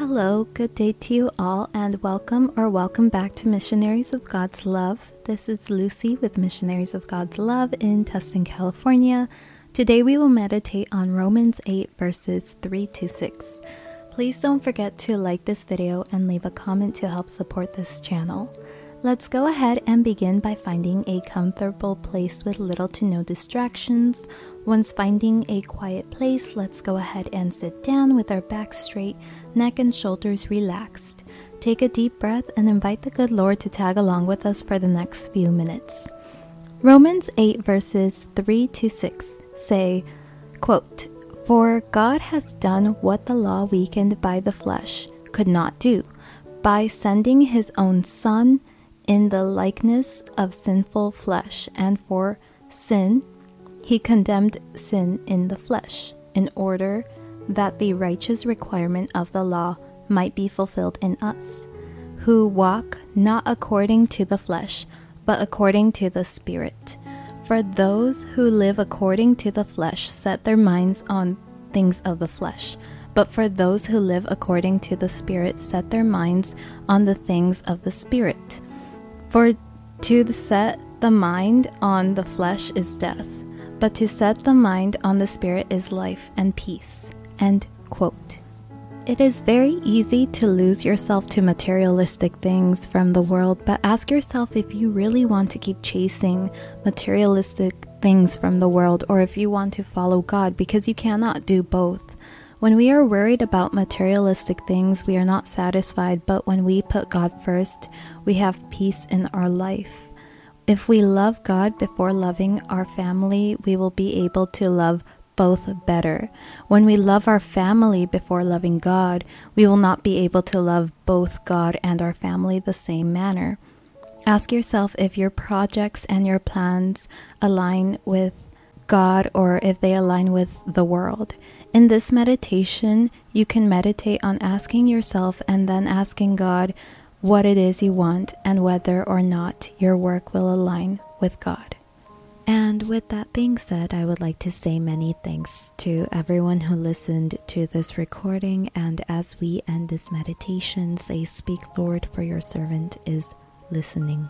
Hello, good day to you all, and welcome or welcome back to Missionaries of God's Love. This is Lucy with Missionaries of God's Love in Tustin, California. Today we will meditate on Romans 8, verses 3 to 6. Please don't forget to like this video and leave a comment to help support this channel. Let's go ahead and begin by finding a comfortable place with little to no distractions. Once finding a quiet place, let's go ahead and sit down with our back straight, neck and shoulders relaxed. Take a deep breath and invite the good Lord to tag along with us for the next few minutes. Romans 8 verses 3 to 6 say, quote, For God has done what the law weakened by the flesh could not do, by sending his own Son in the likeness of sinful flesh, and for sin, he condemned sin in the flesh, in order that the righteous requirement of the law might be fulfilled in us, who walk not according to the flesh, but according to the Spirit. For those who live according to the flesh set their minds on things of the flesh, but for those who live according to the Spirit set their minds on the things of the Spirit. For to set the mind on the flesh is death, but to set the mind on the spirit is life and peace. End quote. It is very easy to lose yourself to materialistic things from the world, but ask yourself if you really want to keep chasing materialistic things from the world or if you want to follow God because you cannot do both. When we are worried about materialistic things, we are not satisfied, but when we put God first, we have peace in our life. If we love God before loving our family, we will be able to love both better. When we love our family before loving God, we will not be able to love both God and our family the same manner. Ask yourself if your projects and your plans align with God or if they align with the world. In this meditation, you can meditate on asking yourself and then asking God what it is you want and whether or not your work will align with God. And with that being said, I would like to say many thanks to everyone who listened to this recording. And as we end this meditation, say, Speak, Lord, for your servant is listening.